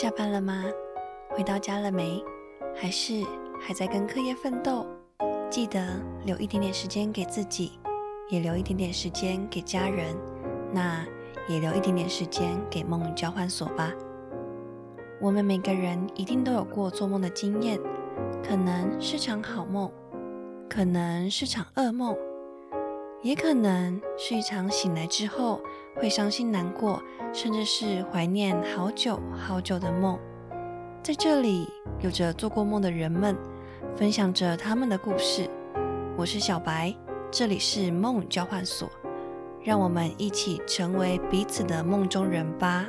下班了吗？回到家了没？还是还在跟课业奋斗？记得留一点点时间给自己，也留一点点时间给家人，那也留一点点时间给梦与交换所吧。我们每个人一定都有过做梦的经验，可能是场好梦，可能是场噩梦，也可能是一场醒来之后会伤心难过，甚至是怀念好久好久的梦。在这里，有着做过梦的人们，分享着他们的故事。我是小白，这里是梦交换所，让我们一起成为彼此的梦中人吧。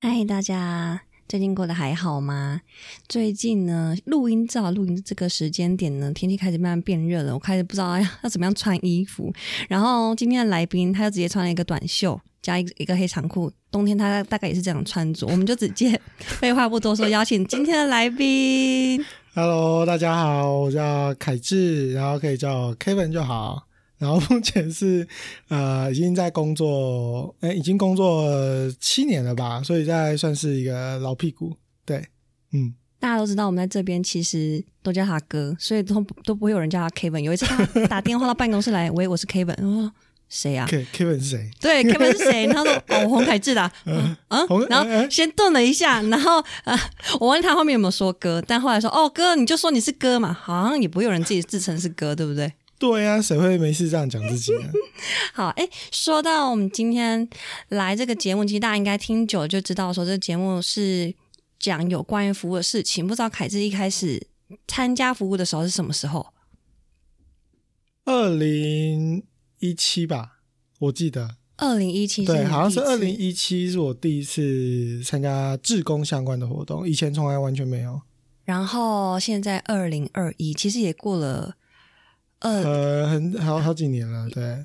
嗨，大家最近过得还好吗？最近呢，录音照录音这个时间点呢，天气开始慢慢变热了，我开始不知道要 要怎么样穿衣服。然后今天的来宾，他就直接穿了一个短袖加一一个黑长裤，冬天他大概也是这样穿着。我们就直接废话不多说，邀请今天的来宾。Hello，大家好，我叫凯志，然后可以叫 Kevin 就好。然后目前是呃已经在工作，哎，已经工作七年了吧，所以在算是一个老屁股。对，嗯，大家都知道，我们在这边其实都叫他哥，所以都都不会有人叫他 Kevin。有一次他 打电话到办公室来，喂，我是 Kevin，我说谁啊 Kevin 是谁？对，Kevin 是谁？他说哦，洪凯志的啊。嗯然后先顿了一下，然后呃，我问他后面有没有说哥，但后来说哦哥，你就说你是哥嘛，好像也不会有人自己自称是哥，对不对？对呀、谁会没事这样讲自己呢？好，哎，说到我们今天来这个节目，其实大家应该听久了就知道，说这个节目是讲有关于服务的事情。不知道凯志一开始参加服务的时候是什么时候？二零一七吧，我记得，二零一七，对，好像是二零一七是我第一次参加志工相关的活动，以前从来完全没有。然后现在二零二一，其实也过了二。呃，很好好几年了，对，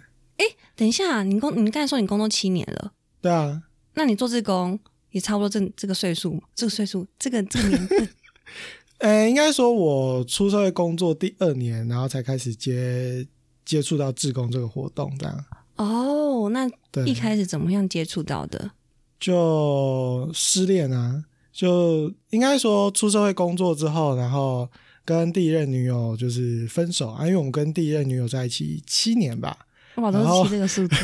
等一下，你工你刚才说你工作七年了，对啊，那你做志工也差不多这这个岁数，这个岁数，这个这个年份 呃，应该说我出社会工作第二年，然后才开始接接触到志工这个活动，这样。哦，那对，一开始怎么样接触到的？就失恋啊，就应该说出社会工作之后，然后跟第一任女友就是分手啊，因为我们跟第一任女友在一起七年吧，哇，都然后是七这个数字。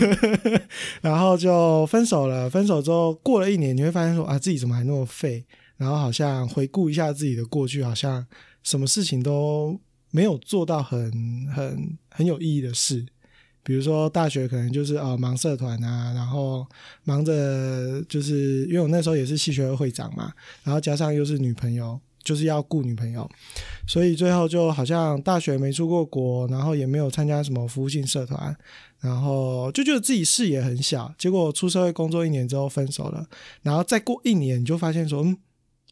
然后就分手了。分手之后过了一年，你会发现说啊，自己怎么还那么废？然后好像回顾一下自己的过去，好像什么事情都没有做到很很很有意义的事。比如说大学可能就是啊、呃忙社团啊，然后忙着就是因为我那时候也是系学会会长嘛，然后加上又是女朋友，就是要顾女朋友，所以最后就好像大学没出过国，然后也没有参加什么服务性社团，然后就觉得自己视野很小，结果出社会工作一年之后分手了，然后再过一年就发现说，嗯，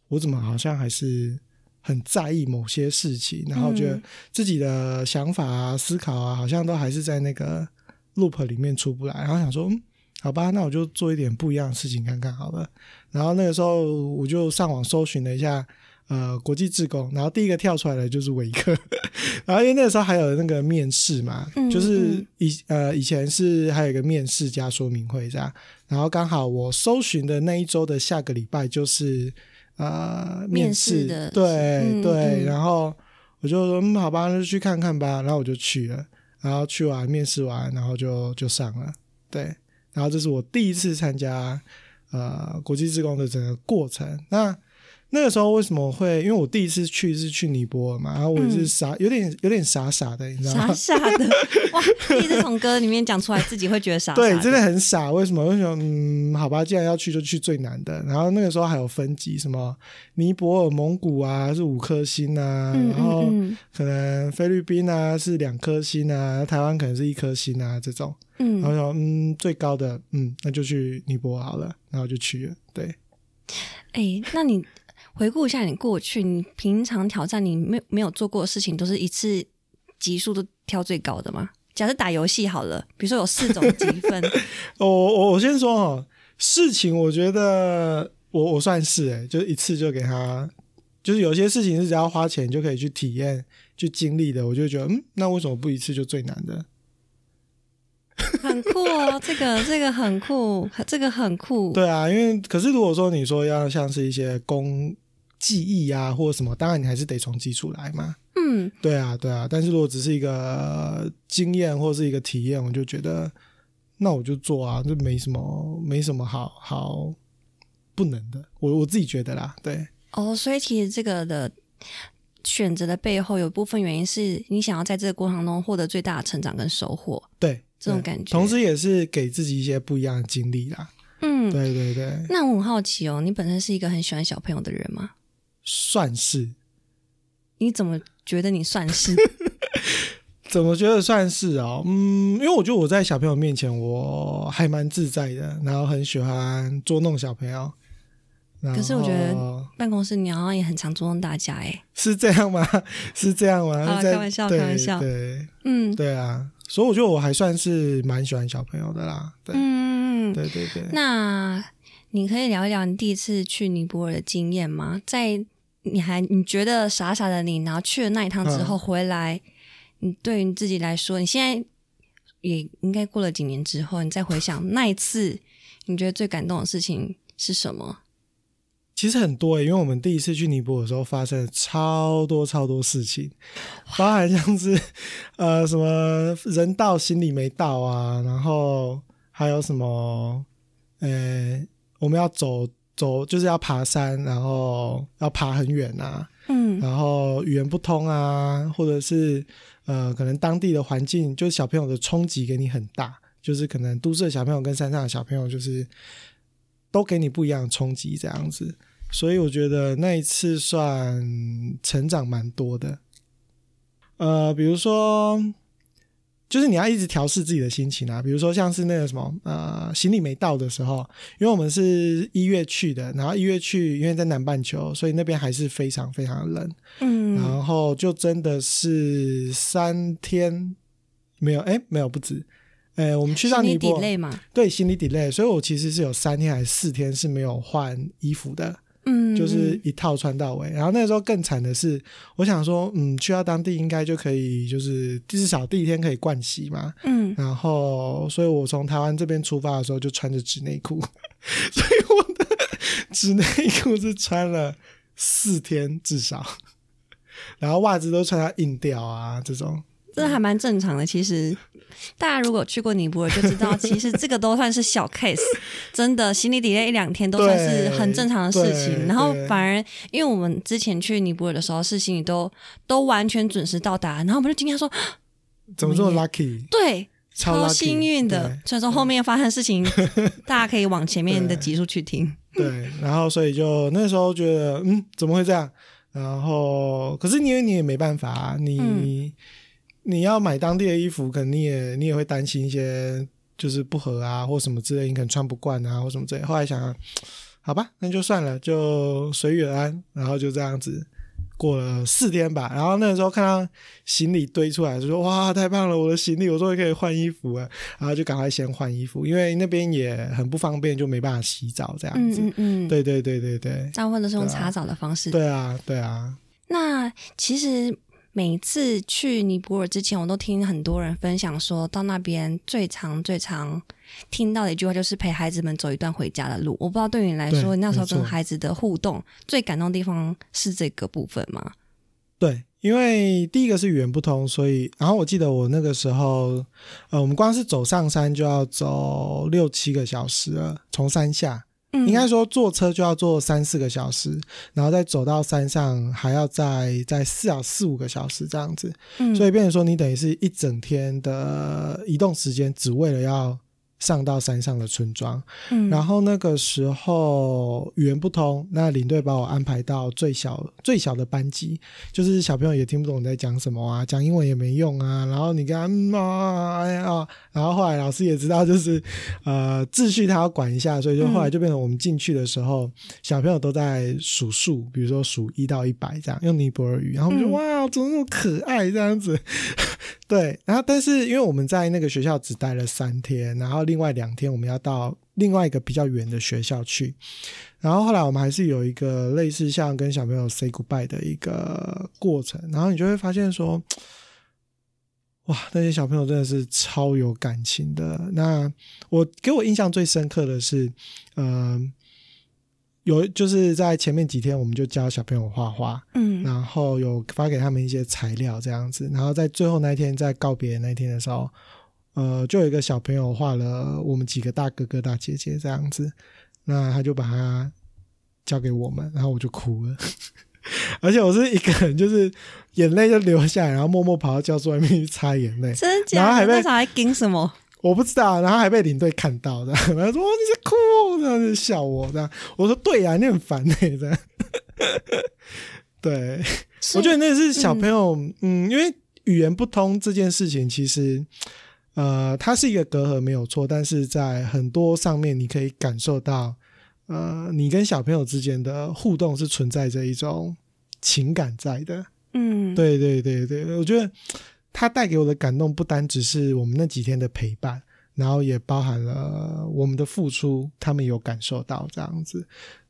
我怎么好像还是很在意某些事情，然后觉得自己的想法啊、思考啊，好像都还是在那个 loop 里面出不来，然后想说，嗯，好吧，那我就做一点不一样的事情看看好了。然后那个时候我就上网搜寻了一下。呃，国际志工，然后第一个跳出来的就是维克，然后因为那个时候还有那个面试嘛，嗯就是嗯。以呃以前是还有一个面试加说明会这样，然后刚好我搜寻的那一周的下个礼拜就是呃面试。对、嗯对，嗯。然后我就说嗯好吧，那就去看看吧，然后我就去了，然后去完面试完，然后就就上了，对，然后这是我第一次参加呃国际自工的整个过程，那。那个时候为什么会？因为我第一次去是去尼泊尔嘛，然后我也是嗯傻，有点有点傻傻的，你知道吗傻？傻的，哇！第一次从歌里面讲出来，自己会觉得傻傻对，真的很傻。为什么？为什么？嗯，好吧，既然要去，就去最难的。然后那个时候还有分级，什么尼泊尔、蒙古啊是五颗星啊，嗯然后嗯可能菲律宾啊是两颗星啊，台湾可能是一颗星啊这种。嗯嗯，然后说，嗯，最高的，嗯，那就去尼泊尔好了，然后就去了。对，哎，那你回顾一下你过去，你平常挑战你没没有做过的事情，都是一次级数都挑最高的吗？假设打游戏好了，比如说有四种积分，我我我先说哦，事情我觉得我我算是哎、就一次就给他，就是有些事情是只要花钱就可以去体验、去经历的，我就觉得嗯，那为什么不一次就最难的？很酷哦，这个 这个很酷，这个很酷。对啊，因为可是如果说你说要像是一些工技艺啊或者什么，当然你还是得从基础来嘛。嗯，对啊，对啊。但是如果只是一个经验或是一个体验，我就觉得那我就做啊，就没什么没什么好好不能的。我我自己觉得啦，对。哦，所以其实这个的选择的背后，有部分原因是你想要在这个过程中获得最大的成长跟收获。对，这种感觉，同时也是给自己一些不一样的经历啦。嗯，对对对，那我很好奇哦，你本身是一个很喜欢小朋友的人吗？算是。你怎么觉得你算是？怎么觉得算是啊？嗯，因为我觉得我在小朋友面前我还蛮自在的，然后很喜欢捉弄小朋友。可是我觉得办公室你好像也很常捉弄大家哎，是这样吗？是这样吗？开玩笑，开玩笑。对，嗯，对啊，所以我觉得我还算是蛮喜欢小朋友的啦。对，嗯，对对对。那你可以聊一聊你第一次去尼泊尔的经验吗？在你还你觉得傻傻的你，然后去了那一趟之后回来，你对于你自己来说，你现在也应该过了几年之后，你再回想那一次，你觉得最感动的事情是什么？其实很多，因为我们第一次去尼泊尔的时候，发生了超多超多事情，包含像是呃什么人到行李没到啊，然后还有什么呃我们要走走就是要爬山，然后要爬很远啊，嗯，然后语言不通啊，或者是呃可能当地的环境就是小朋友的冲击给你很大，就是可能都市的小朋友跟山上的小朋友就是都给你不一样的冲击，这样子。所以我觉得那一次算成长蛮多的，呃，比如说，就是你要一直调试自己的心情啊。比如说像是那个什么，呃，行李没到的时候，因为我们是一月去的，然后一月去，因为在南半球，所以那边还是非常非常冷，嗯，然后就真的是三天没有，哎，没有不止，哎，我们去到尼泊尔嘛，对，行李 delay，所以我其实是有三天还是四天是没有换衣服的。嗯，就是一套穿到尾，然后那时候更惨的是，我想说，嗯，去到当地应该就可以，就是至少第一天可以灌洗嘛，嗯，然后，所以我从台湾这边出发的时候就穿着纸内裤，所以我的纸内裤是穿了四天至少，然后袜子都穿到硬掉啊，这种。这还蛮正常的，其实大家如果去过尼泊尔就知道，其实这个都算是小 case，真的行李 delay 一两天都算是很正常的事情。然后反而因为我们之前去尼泊尔的时候是行李都都完全准时到达，然后我们就惊讶说，怎么这么 lucky？对，超幸运的。所以说后面发生事情，大家可以往前面的集数去听。对，然后所以就那时候觉得，嗯，怎么会这样？然后可是因为你也没办法，你。你要买当地的衣服，可能你也你也会担心一些，就是不合啊，或什么之类，你可能穿不惯啊，或什么之类。后来想，好吧，那就算了，就随缘安，然后就这样子过了四天吧。然后那个时候看到行李堆出来，就说哇，太棒了，我的行李，我终于可以换衣服了。然后就赶快先换衣服，因为那边也很不方便，就没办法洗澡这样子。嗯嗯，对对对对对。大部分都是用擦澡的方式。对啊，对啊。那其实。每次去尼泊尔之前，我都听很多人分享，说到那边最长、最长听到的一句话就是陪孩子们走一段回家的路。我不知道对你来说，那时候跟孩子的互动最感动的地方是这个部分吗？对，因为第一个是语言不通，所以然后我记得我那个时候，呃，我们光是走上山就要走六七个小时了，从山下。应该说坐车就要坐三四个小时，然后再走到山上还要再再四啊四五个小时这样子，所以变成说你等于是一整天的移动时间，只为了要。上到山上的村庄，嗯然后那个时候语言不通，那领队把我安排到最小最小的班级，就是小朋友也听不懂你在讲什么啊，讲英文也没用啊。然后你跟他嗯啊哎呀，然后后来老师也知道，就是呃秩序他要管一下，所以就后来就变成我们进去的时候，小朋友都在数数，比如说数一到一百这样，用尼泊尔语，然后我们就哇，怎么那么可爱这样子。对，然后但是因为我们在那个学校只待了三天，然后另外两天我们要到另外一个比较远的学校去，然后后来我们还是有一个类似像跟小朋友 say goodbye 的一个过程，然后你就会发现说，哇，那些小朋友真的是超有感情的。那我给我印象最深刻的是，嗯、有就是在前面几天，我们就教小朋友画画，嗯然后有发给他们一些材料这样子，然后在最后那一天，在告别那一天的时候，呃，就有一个小朋友画了我们几个大哥哥大姐姐这样子，那他就把它交给我们，然后我就哭了。而且我是一个人，就是眼泪就流下来，然后默默跑到教室外面去擦眼泪。真假的？然后还被那时候还盯什么？我不知道，然后还被领队看到的，然后说：“哦，你在哭哦，这样就笑我这样。”我说：“对呀、你很烦呢、这样。”对，我觉得那是小朋友，嗯因为语言不通这件事情，其实呃，它是一个隔阂没有错，但是在很多上面你可以感受到，呃，你跟小朋友之间的互动是存在着一种情感在的。嗯，对对对对，我觉得他带给我的感动不单只是我们那几天的陪伴，然后也包含了我们的付出，他们有感受到这样子。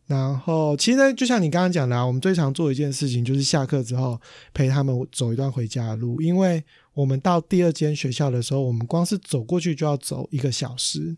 然后，其实呢，就像你刚刚讲的啊，我们最常做一件事情就是下课之后陪他们走一段回家的路，因为我们到第二间学校的时候，我们光是走过去就要走一个小时，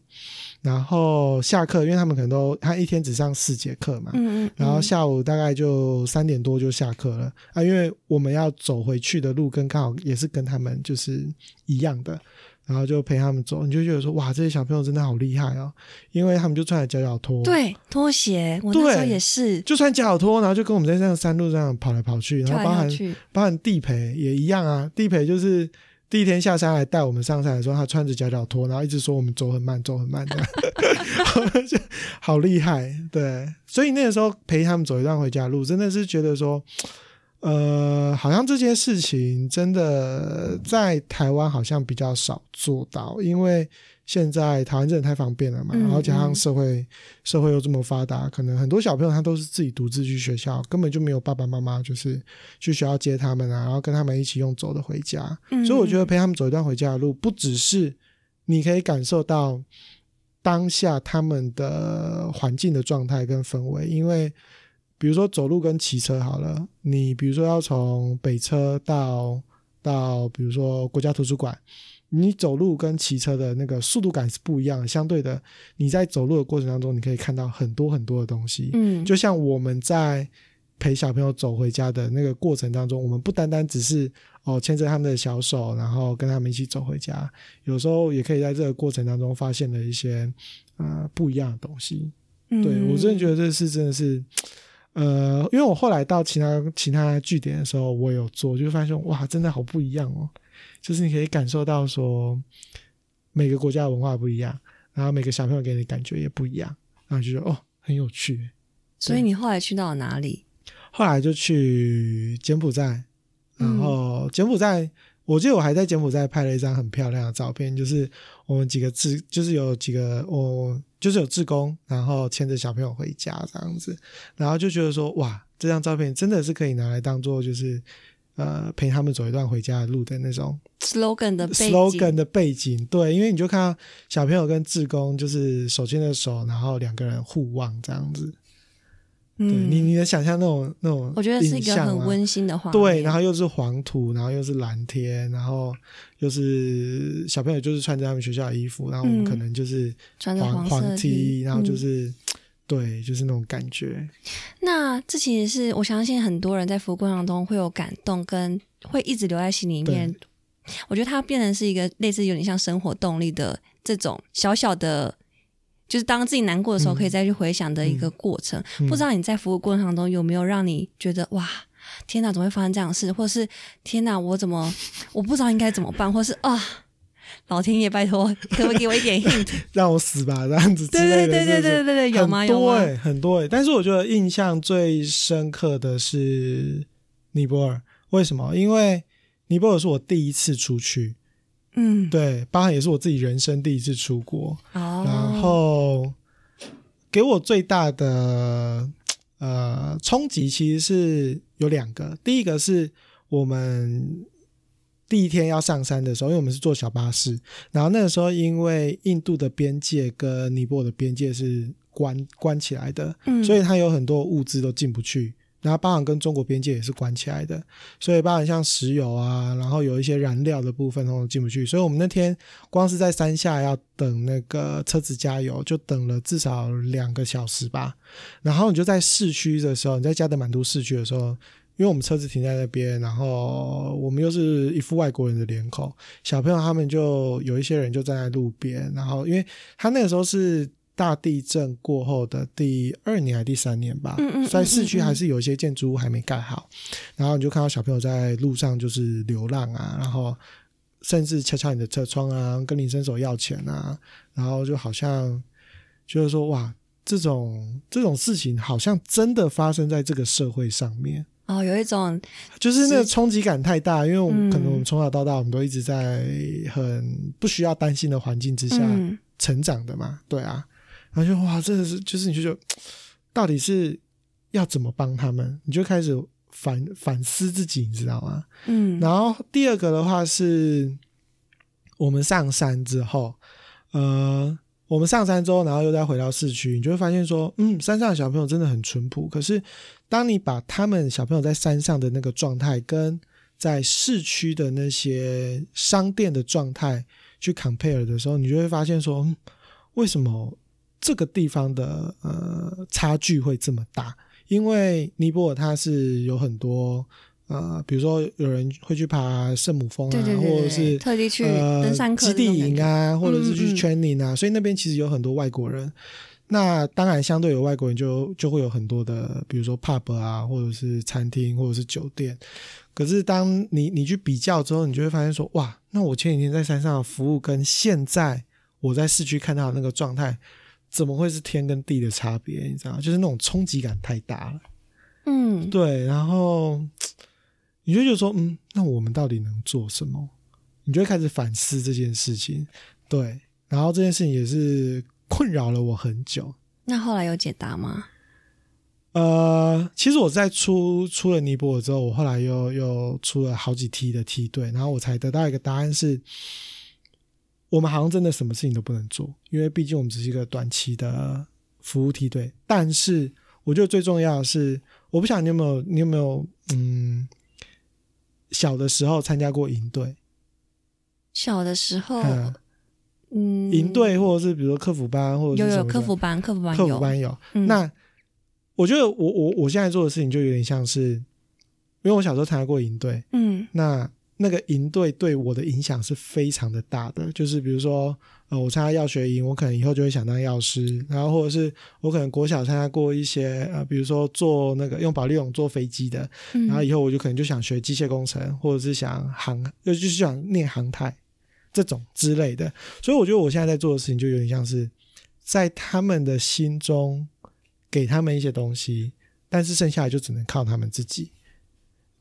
然后下课，因为他们可能都他一天只上四节课嘛，嗯，嗯嗯，然后下午大概就三点多就下课了啊，因为我们要走回去的路跟刚好也是跟他们就是一样的，然后就陪他们走，你就觉得说哇，这些小朋友真的好厉害哦，因为他们就穿着脚脚拖，，对拖鞋，我那时候对也是就穿脚脚拖，然后就跟我们在这样山路上跑来跑去，然跳后包含包含地陪也一样啊，地陪就是。第一天下山来带我们上山的时候，他穿着脚脚拖，然后一直说我们走很慢，走很慢这样，就好厉害。对，所以那个时候陪他们走一段回家路，真的是觉得说，呃，好像这件事情真的在台湾好像比较少做到，因为现在台湾真的太方便了嘛，嗯然后加上嗯社会社会又这么发达，可能很多小朋友他都是自己独自去学校，根本就没有爸爸妈妈就是去学校接他们啊，然后跟他们一起用走的回家。嗯所以我觉得陪他们走一段回家的路，不只是你可以感受到当下他们的环境的状态跟氛围，因为比如说走路跟骑车好了，你比如说要从北车到到比如说国家图书馆。你走路跟骑车的那个速度感是不一样的，相对的，你在走路的过程当中，你可以看到很多很多的东西。嗯，就像我们在陪小朋友走回家的那个过程当中，我们不单单只是哦牵着他们的小手，然后跟他们一起走回家，有时候也可以在这个过程当中发现了一些呃不一样的东西。对我真的觉得，得这是真的是。呃，因为我后来到其他其他据点的时候，我有做，就发现哇，真的好不一样哦。就是你可以感受到说，每个国家的文化不一样，然后每个小朋友给你的感觉也不一样，然后就觉得哦，很有趣。所以你后来去到了哪里？后来就去柬埔寨，嗯然后柬埔寨，我记得我还在柬埔寨拍了一张很漂亮的照片，就是我们几个自，就是有几个我就是有志工，然后牵着小朋友回家这样子，然后就觉得说哇，这张照片真的是可以拿来当做就是呃陪他们走一段回家的路的那种 slogan 的背景。slogan 的背景，对，因为你就看到小朋友跟志工就是手牵着手，然后两个人互望这样子，对嗯，你你能想象那种那种，我觉得是一个很温馨的画面。对，然后又是黄土，然后又是蓝天，然后又是小朋友就是穿着他们学校的衣服，然后我们嗯可能就是穿着黄黄色 T，然后就嗯是、对，就是那种感觉。那这其实是我相信很多人在服务过程当中会有感动，跟会一直留在心里面。我觉得它变成是一个类似有点像生活动力的这种小小的，就是当自己难过的时候嗯可以再去回想的一个过程。嗯不知道你在服务过程当中有没有让你觉得哇，天哪，怎么会发生这样的事？或是天哪，我怎么我不知道应该怎么办？或是啊，老天爷拜托，可不可以给我一点 hint？让我死吧，这样子之对类的，对对对对对对，有吗？有吗？多哎、很多哎、但是我觉得印象最深刻的是尼泊尔，为什么？因为尼泊尔是我第一次出去，嗯，对，包含也是我自己人生第一次出国，哦，然后给我最大的呃冲击其实是有两个，第一个是我们第一天要上山的时候，因为我们是坐小巴士，然后那个时候因为印度的边界跟尼泊尔的边界是关关起来的，嗯，所以它有很多物资都进不去然后包含跟中国边界也是关起来的，所以包含像石油啊，然后有一些燃料的部分都进不去。所以我们那天光是在山下要等那个车子加油，就等了至少两个小时吧。然后你就在市区的时候，你在加德满都市区的时候，因为我们车子停在那边，然后我们又是一副外国人的脸孔，小朋友他们就有一些人就站在路边，然后因为他那个时候是。大地震过后的第二年还是第三年吧，在市区还是有一些建筑物还没盖好，然后你就看到小朋友在路上就是流浪啊，然后甚至敲敲你的车窗啊，跟你伸手要钱啊，然后就好像就是说哇，这种这种事情好像真的发生在这个社会上面。哦，有一种就是那个冲击感太大，因为我们可能我们从小到大我们都一直在很不需要担心的环境之下成长的嘛，对啊。然后就哇，真的是，就是你就就 到底是要怎么帮他们？你就开始反反思自己，你知道吗？嗯。然后第二个的话是，我们上山之后，呃，我们上山之后，然后又再回到市区，你就会发现说，嗯，山上的小朋友真的很淳朴。可是，当你把他们小朋友在山上的那个状态，跟在市区的那些商店的状态去 compare 的时候，你就会发现说，为什么？这个地方的呃差距会这么大，因为尼泊尔它是有很多呃，比如说有人会去爬圣母峰啊，或者是特地去登山基地营啊，或者是去 training 啊，所以那边其实有很多外国人。那当然，相对有外国人就就会有很多的，比如说 pub 啊，或者是餐厅，或者是酒店。可是当你你去比较之后，你就会发现说，哇，那我前几天在山上的服务跟现在我在市区看到的那个状态。怎么会是天跟地的差别？你知道，就是那种冲击感太大了。嗯，对。然后你就觉得说，嗯，那我们到底能做什么？你就会开始反思这件事情。对。然后这件事情也是困扰了我很久。那后来有解答吗？呃，其实我在出出了尼泊尔之后，我后来又又出了好几梯的梯队，然后我才得到一个答案是。我们好像真的什么事情都不能做，因为毕竟我们只是一个短期的服务梯队。但是，我觉得最重要的是，我不晓得你有没有，你有没有，嗯，小的时候参加过营队？小的时候，嗯，营队或者是比如说客服班，或者有有客服班，客服班客服班有。那我觉得，我我我现在做的事情就有点像是，因为我小时候参加过营队，嗯，那。那个营队对我的影响是非常的大的，就是比如说，呃，我参加药学营，我可能以后就会想当药师，然后或者是我可能国小参加过一些，呃，比如说做那个用保利龙坐飞机的，然后以后我就可能就想学机械工程，或者是想航，就就是想念航太这种之类的。所以我觉得我现在在做的事情就有点像是在他们的心中给他们一些东西，但是剩下来就只能靠他们自己。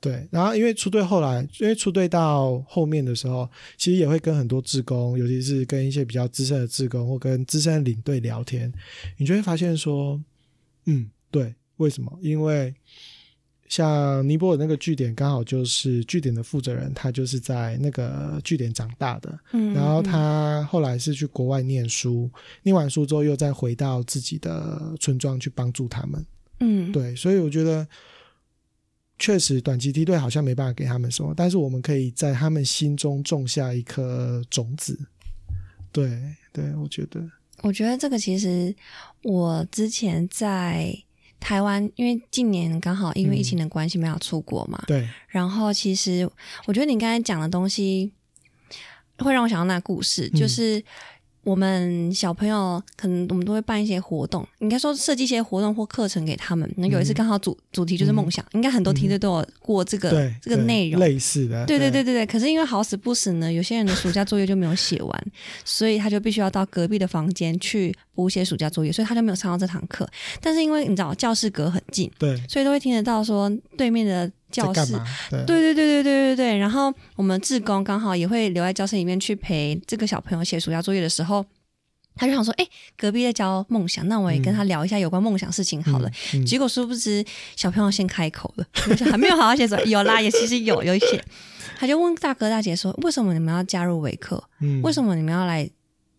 对，然后因为出队后来，因为出队到后面的时候，其实也会跟很多志工，尤其是跟一些比较资深的志工或跟资深的领队聊天，你就会发现说，嗯，对，为什么？因为像尼泊尔那个据点，刚好就是据点的负责人，他就是在那个据点长大的，嗯，然后他后来是去国外念书，念完书之后又再回到自己的村庄去帮助他们，嗯，对，所以我觉得。确实，短期梯队好像没办法给他们什么，但是我们可以在他们心中种下一颗种子。对，对，我觉得，我觉得这个其实我之前在台湾，因为近年刚好因为疫情的关系没有出国嘛，对。然后其实我觉得你刚才讲的东西会让我想到那故事，就是。我们小朋友可能我们都会办一些活动，应该说设计一些活动或课程给他们。那有一次刚好主主题就是梦想，应该很多梯队都有过这个这个内容类似的。对对对对对。可是因为好死不死呢，有些人的暑假作业就没有写完，所以他就必须要到隔壁的房间去补写暑假作业，所以他就没有上到这堂课。但是因为你知道教室隔很近，对，所以都会听得到说对面的。教室，对。对对对对对对然后我们志工刚好也会留在教室里面去陪这个小朋友写暑假作业的时候，他就想说：“哎，隔壁在教梦想，那我也跟他聊一下有关梦想事情好了。”结果殊不知小朋友先开口了，还没有好好写作业。有啦，也其实有有写。他就问大哥大姐说：“为什么你们要加入维克？为什么你们要来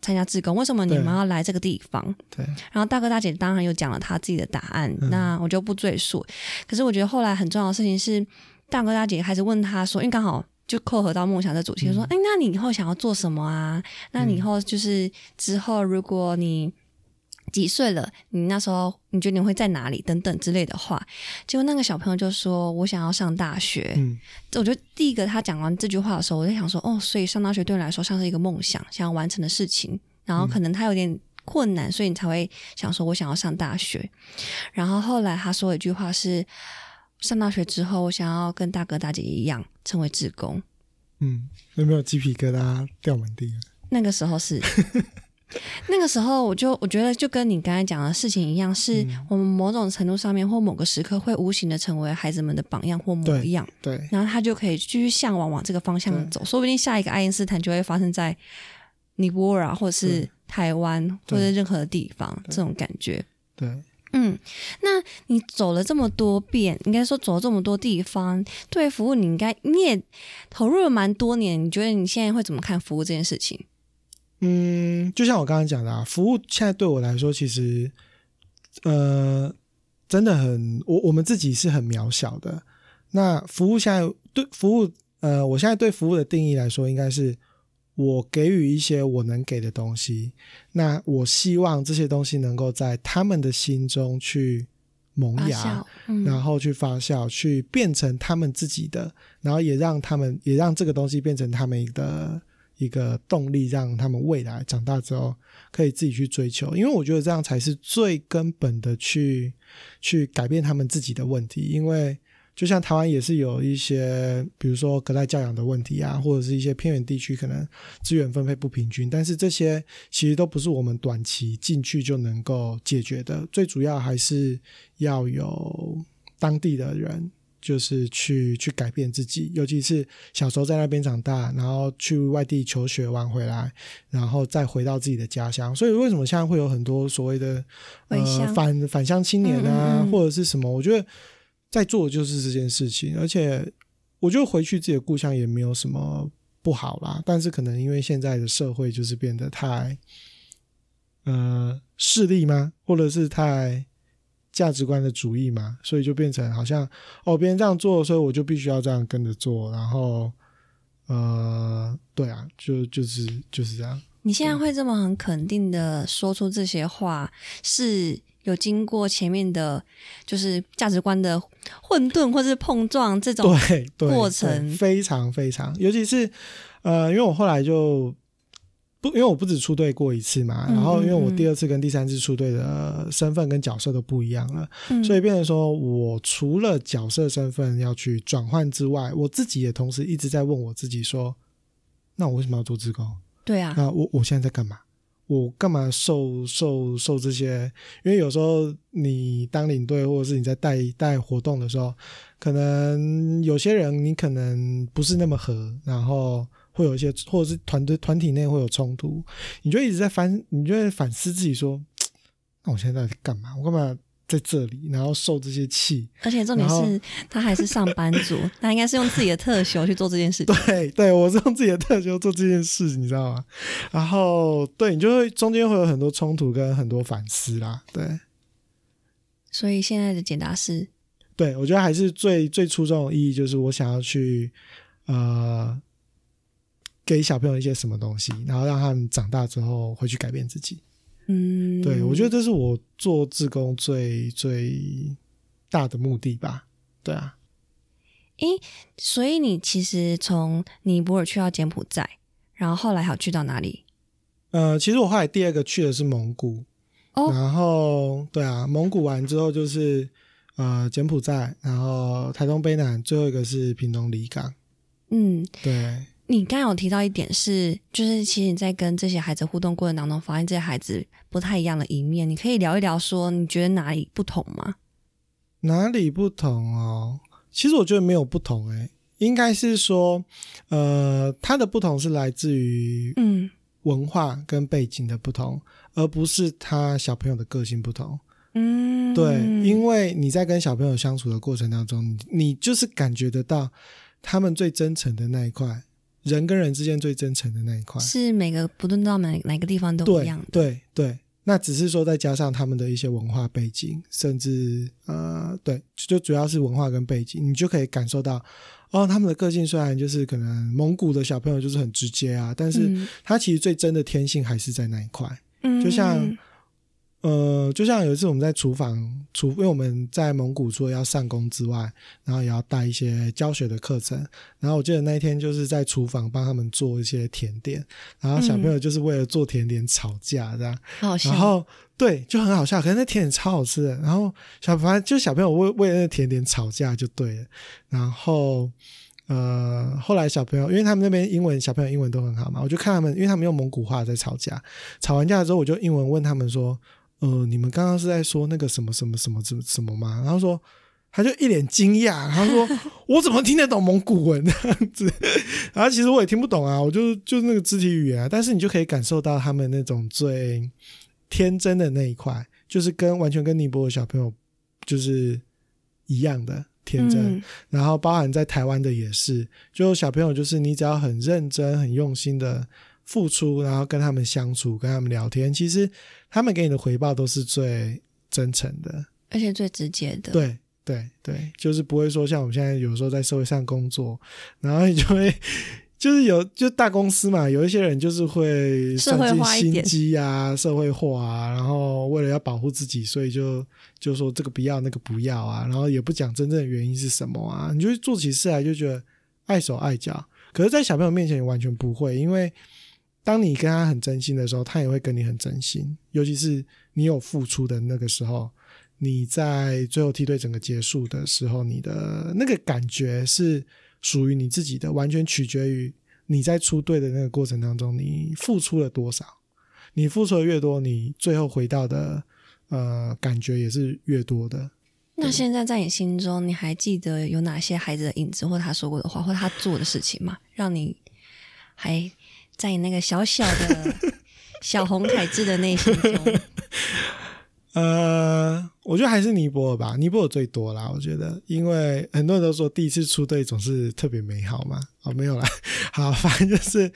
参加志工？为什么你们要来这个地方？对，然后大哥大姐当然有讲了他自己的答案，嗯那我就不赘述。可是我觉得后来很重要的事情是，大哥大姐开始问他说，因为刚好就扣合到梦想的主题，嗯说，哎，那你以后想要做什么啊？那你以后就是之后如果你几岁了，你那时候你觉得你会在哪里等等之类的话，结果那个小朋友就说，我想要上大学。嗯我觉得第一个他讲完这句话的时候，我在想说，哦，所以上大学对你来说像是一个梦想，想要完成的事情，然后可能他有点困难，所以你才会想说，我想要上大学。然后后来他说了一句话是，上大学之后，我想要跟大哥大姐一样成为志工。嗯，有没有鸡皮疙瘩掉满地？那个时候是。那个时候，我就我觉得就跟你刚才讲的事情一样，是我们某种程度上面或某个时刻会无形的成为孩子们的榜样或模样。对，然后他就可以继续向往往这个方向走，说不定下一个爱因斯坦就会发生在尼泊尔啊，或者是台湾，或者任何的地方，这种感觉。对，嗯，那你走了这么多遍，应该说走了这么多地方，对服务你应该你也投入了蛮多年，你觉得你现在会怎么看服务这件事情？嗯，就像我刚刚讲的啊，服务现在对我来说，其实呃，真的很，我我们自己是很渺小的。那服务现在对服务，呃，我现在对服务的定义来说，应该是我给予一些我能给的东西。那我希望这些东西能够在他们的心中去萌芽，，嗯，然后去发酵，去变成他们自己的，然后也让他们也让这个东西变成他们的一个动力，让他们未来长大之后可以自己去追求。因为我觉得这样才是最根本的去去改变他们自己的问题。因为就像台湾也是有一些，比如说隔代教养的问题啊，或者是一些偏远地区可能资源分配不平均，但是这些其实都不是我们短期进去就能够解决的。最主要还是要有当地的人，就是去去改变自己，尤其是小时候在那边长大，然后去外地求学完回来，然后再回到自己的家乡。所以为什么现在会有很多所谓的呃返返乡青年啊，嗯嗯嗯或者是什么？我觉得在做的就是这件事情，而且我觉得回去自己的故乡也没有什么不好啦。但是可能因为现在的社会就是变得太呃势利吗？或者是太价值观的主义嘛，所以就变成好像哦，别人这样做，所以我就必须要这样跟着做，然后呃，对啊，就就是就是这样。你现在会这么很肯定的说出这些话，是有经过前面的，就是价值观的混沌或是碰撞这种对对过程？对非常非常，尤其是呃，因为我后来就不，因为我不止出队过一次嘛，嗯然后因为我第二次跟第三次出队的身份跟角色都不一样了，嗯所以变成说我除了角色身份要去转换之外，我自己也同时一直在问我自己说，那我为什么要做志工？对啊，那我我现在在干嘛？我干嘛受受受这些？因为有时候你当领队，或者是你在带带活动的时候，可能有些人你可能不是那么合，然后会有一些，或者是团队团体内会有冲突，你就一直在反，你就会反思自己说，那我现在到底在干嘛？我干嘛在这里，然后受这些气？而且重点是他还是上班族，他应该是用自己的特休去做这件事情。对对，我是用自己的特休做这件事，你知道吗？然后对你就会中间会有很多冲突跟很多反思啦。对所以现在的解答是，对，我觉得还是最最初衷的意义就是我想要去呃给小朋友一些什么东西，然后让他们长大之后回去改变自己。嗯，对我觉得这是我做志工最最大的目的吧。对啊，所以你其实从尼泊尔去到柬埔寨，然后后来还有去到哪里？呃，其实我后来第二个去的是蒙古，哦然后对啊，蒙古完之后就是呃柬埔寨，然后台东卑南，最后一个是屏东离港。嗯，对，你刚刚有提到一点是，就是其实你在跟这些孩子互动过程当中，发现这些孩子不太一样的一面，你可以聊一聊，说你觉得哪里不同吗？哪里不同哦？其实我觉得没有不同诶、应该是说，呃，他的不同是来自于嗯文化跟背景的不同，而不是他小朋友的个性不同。嗯，对，因为你在跟小朋友相处的过程当中，你你就是感觉得到他们最真诚的那一块，人跟人之间最真诚的那一块。是每个不论到哪哪个地方都一对样的。对对，那只是说再加上他们的一些文化背景，甚至呃，对，就主要是文化跟背景，你就可以感受到，哦，他们的个性虽然就是可能蒙古的小朋友就是很直接啊，但是嗯他其实最真的天性还是在那一块。嗯，就像呃，就像有一次我们在厨房，厨因为我们在蒙古除了要上工之外，然后也要带一些教学的课程。然后我记得那一天就是在厨房帮他们做一些甜点，然后小朋友就是为了做甜点吵架这样，然后对就很好笑，可是那甜点超好吃的。然后小反正就小朋友为为了那甜点吵架就对了，然后。呃，后来小朋友，因为他们那边英文小朋友英文都很好嘛，我就看他们，因为他们用蒙古话在吵架，吵完架之后，我就英文问他们说：“呃，你们刚刚是在说那个什么什么什么什么什么吗？”然后说，他就一脸惊讶，他说：“ 我怎么听得懂蒙古文这样子？”然后其实我也听不懂啊，我就就是那个肢体语言啊，但是你就可以感受到他们那种最天真的那一块，就是跟完全跟尼泊尔小朋友就是一样的天真。嗯然后包含在台湾的也是，就小朋友就是你只要很认真、很用心的付出，然后跟他们相处、跟他们聊天，其实他们给你的回报都是最真诚的。而且最直接的。对对对，就是不会说像我们现在有时候在社会上工作，然后你就会。就是有，就大公司嘛，有一些人就是会社会算计心化一点机啊，社会化啊，然后为了要保护自己，所以就就说这个不要，那个不要啊，然后也不讲真正的原因是什么啊，你就做起事来就觉得碍手碍脚。可是，在小朋友面前，你完全不会，因为当你跟他很真心的时候，他也会跟你很真心。尤其是你有付出的那个时候，你在最后梯队整个结束的时候，你的那个感觉是属于你自己的，完全取决于你在出队的那个过程当中，你付出了多少。你付出的越多，你最后回到的呃感觉也是越多的。那现在在你心中，你还记得有哪些孩子的影子，或他说过的话，或他做的事情吗？让你还在你那个小小的 小红凯志的内心中，呃，我觉得还是尼泊尔吧，尼泊尔最多啦。我觉得，因为很多人都说第一次出队总是特别美好嘛。哦，没有啦，好，反正就是，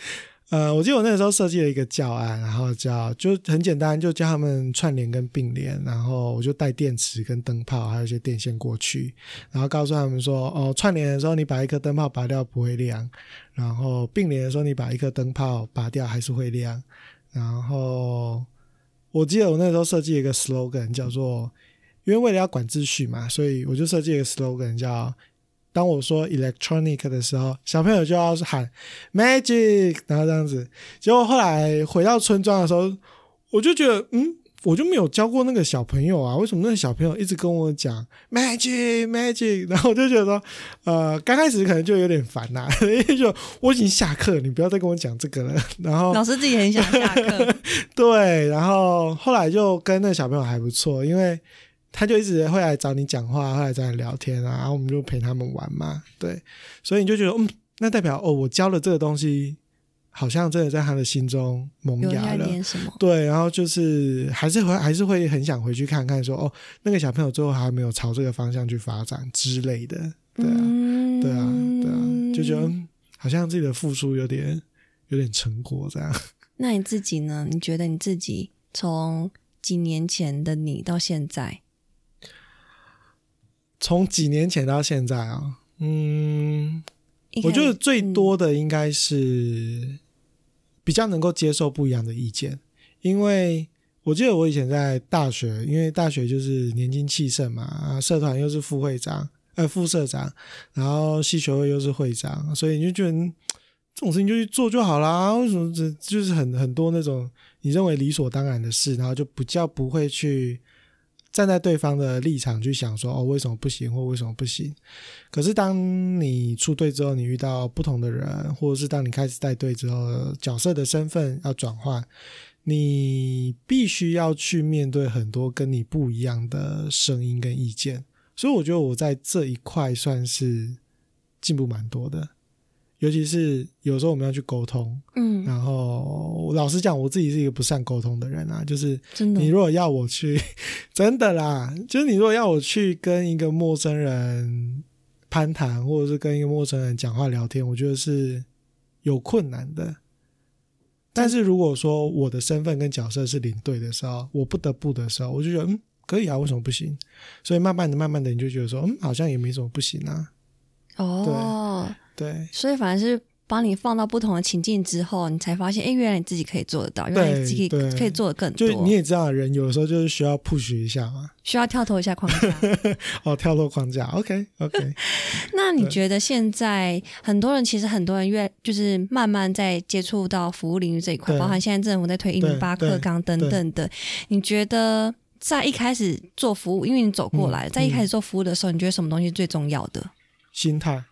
呃，我记得我那个时候设计了一个教案，然后叫就很简单，就教他们串联跟并联，然后我就带电池跟灯泡，还有一些电线过去，然后告诉他们说，哦，串联的时候你把一颗灯泡拔掉不会亮，然后并联的时候你把一颗灯泡拔掉还是会亮，然后。我记得我那时候设计一个 slogan，叫做“因为为了要管秩序嘛，所以我就设计一个 slogan，叫当我说 electronic 的时候，小朋友就要喊 magic，然后这样子。结果后来回到村庄的时候，我就觉得，嗯，我就没有教过那个小朋友啊，为什么那个小朋友一直跟我讲 magic magic？然后我就觉得说，呃，刚开始可能就有点烦呐、因为就我已经下课，你不要再跟我讲这个了。然后老师自己很想下课，对，然后后来就跟那个小朋友还不错，因为他就一直会来找你讲话，会来找你聊天啊，然后我们就陪他们玩嘛，对，所以你就觉得，嗯，那代表哦，我教了这个东西，好像真的在他的心中萌芽了。对，然后就是还是会还是会很想回去看看说，哦，那个小朋友最后还没有朝这个方向去发展之类的，对啊，嗯对啊，对啊，就觉得、嗯、好像自己的付出有点有点成果这样。那你自己呢？你觉得你自己从几年前的你到现在，从几年前到现在啊，嗯，我觉得最嗯多的应该是比较能够接受不一样的意见，因为我记得我以前在大学，因为大学就是年轻气盛嘛，啊社团又是副会长，呃副社长，然后系学会又是会长，所以你就觉得嗯这种事情就去做就好啦，为什么这就是很很多那种你认为理所当然的事，然后就比较不会去站在对方的立场去想说哦为什么不行或为什么不行。可是当你出队之后，你遇到不同的人，或者是当你开始带队之后，角色的身份要转换，你必须要去面对很多跟你不一样的声音跟意见。所以我觉得我在这一块算是进步蛮多的，尤其是有时候我们要去沟通，嗯，然后老实讲，我自己是一个不善沟通的人啊，就是真的你如果要我去，真的啦，就是你如果要我去跟一个陌生人攀谈，或者是跟一个陌生人讲话聊天，我觉得是有困难的。但是如果说我的身份跟角色是领队的时候，我不得不的时候，我就觉得嗯可以啊，为什么不行？所以慢慢的、慢慢的，你就觉得说嗯好像也没什么不行啊。哦，对。所以反而是把你放到不同的情境之后，你才发现，哎，原来你自己可以做得到，原来你自己可以做得更多，就你也知道，人有的时候就是需要 push 一下嘛。需要跳脱一下框架。哦，跳脱框架，OK OK，那你觉得现在很多人其实很多人越就是慢慢在接触到服务领域这一块，包含现在政府在推一对零八对课纲等等的，你觉得在一开始做服务，因为你走过来，嗯在一开始做服务的时候，你觉得什么东西是最重要的？心态，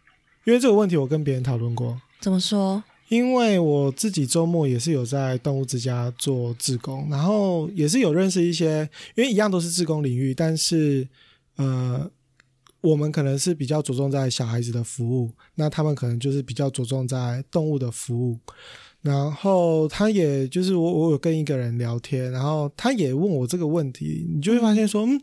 因为这个问题我跟别人讨论过。怎么说？因为我自己周末也是有在动物之家做志工，然后也是有认识一些，因为一样都是志工领域，但是呃，我们可能是比较着重在小孩子的服务，那他们可能就是比较着重在动物的服务。然后他也就是我，我有跟一个人聊天，然后他也问我这个问题，你就会发现说，嗯，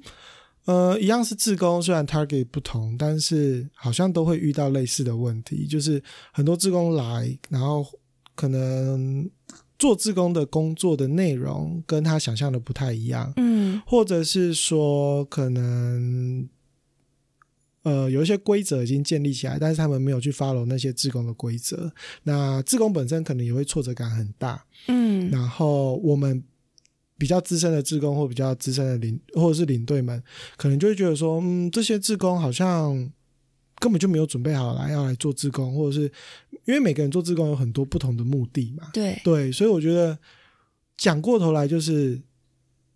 呃，一样是自工，虽然 target 不同，但是好像都会遇到类似的问题，就是很多自工来，然后可能做自工的工作的内容跟他想象的不太一样，嗯或者是说可能。呃，有一些规则已经建立起来，但是他们没有去 follow 那些自工的规则。那自工本身可能也会挫折感很大。嗯然后我们比较资深的志工或比较资深的领或者是领队们，可能就会觉得说，嗯，这些志工好像根本就没有准备好来要来做志工，或者是因为每个人做志工有很多不同的目的嘛。对，对，所以我觉得讲过头来就是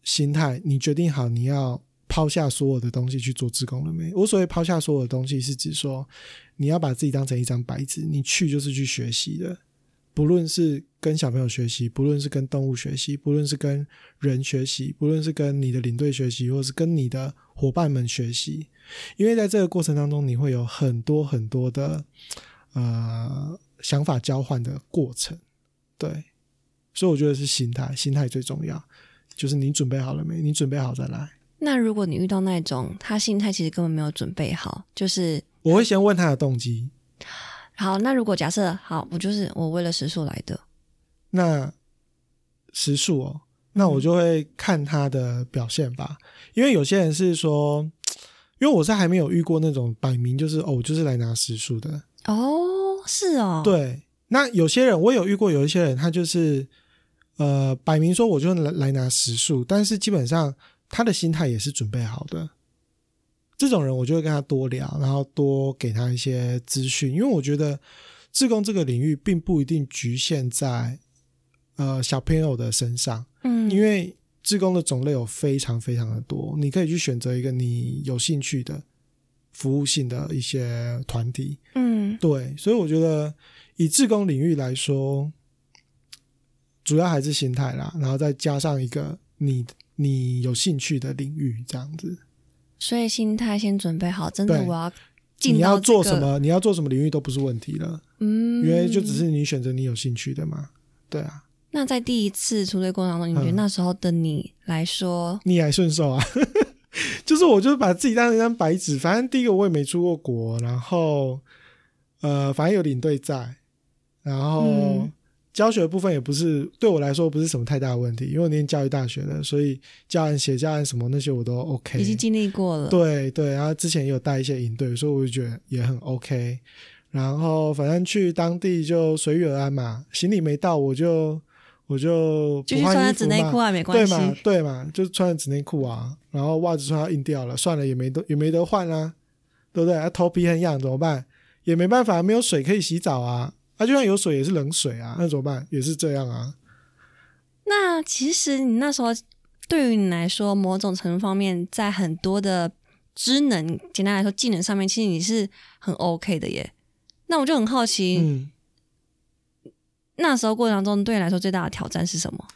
心态，你决定好你要抛下所有的东西去做志工了没？我所谓抛下所有的东西，是指说你要把自己当成一张白纸，你去就是去学习的，不论是跟小朋友学习，不论是跟动物学习，不论是跟人学习，不论是跟你的领队学习，或是跟你的伙伴们学习，因为在这个过程当中，你会有很多很多的呃想法交换的过程，对，所以我觉得是心态，心态最重要，就是你准备好了没？你准备好再来。那如果你遇到那种他心态其实根本没有准备好，就是我会先问他的动机，好，那如果假设好，我就是我为了食宿来的，那时数哦，那我就会看他的表现吧，因为有些人是说，因为我是还没有遇过那种摆明就是哦，我就是来拿时数的，哦，是哦，，对。那有些人我有遇过，有一些人他就是呃摆明说我就来来拿时数，但是基本上他的心态也是准备好的。这种人我就会跟他多聊，然后多给他一些资讯，因为我觉得志工这个领域并不一定局限在呃小朋友的身上，嗯，因为志工的种类有非常非常的多，你可以去选择一个你有兴趣的服务性的一些团体。嗯对，所以我觉得以志工领域来说，主要还是心态啦，然后再加上一个你你有兴趣的领域，这样子。所以心态先准备好，真的我要进你要做什？么，你要做什么领域都不是问题了，嗯，因为就只是你选择你有兴趣的嘛。对啊，那在第一次出队过程当中，你觉得嗯那时候的你来说，逆来顺受啊。就是我就是把自己当成一张白纸，反正第一个我也没出过国，然后呃，反正有领队在，然后嗯教学的部分也不是对我来说不是什么太大的问题，因为我念教育大学的，所以教案写教案什么那些我都 OK，已经经历过了，对对，然后之前也有带一些营队，所以我就觉得也很 OK。然后反正去当地就随遇而安嘛，行李没到我就我就继续不换穿着纸内嘛裤啊，没对关系。嘛对嘛，就穿着纸内裤啊，然后袜子穿到硬掉了，算了也没得也没得换啊，对不对？啊、头皮很痒怎么办？也没办法，没有水可以洗澡啊。啊，就算有水也是冷水啊，那怎么办？也是这样啊。那其实你那时候对于你来说，某种程度方面，在很多的职能，简单来说技能上面，其实你是很 OK 的耶。那我就很好奇，嗯，那时候过程当中对你来说最大的挑战是什么？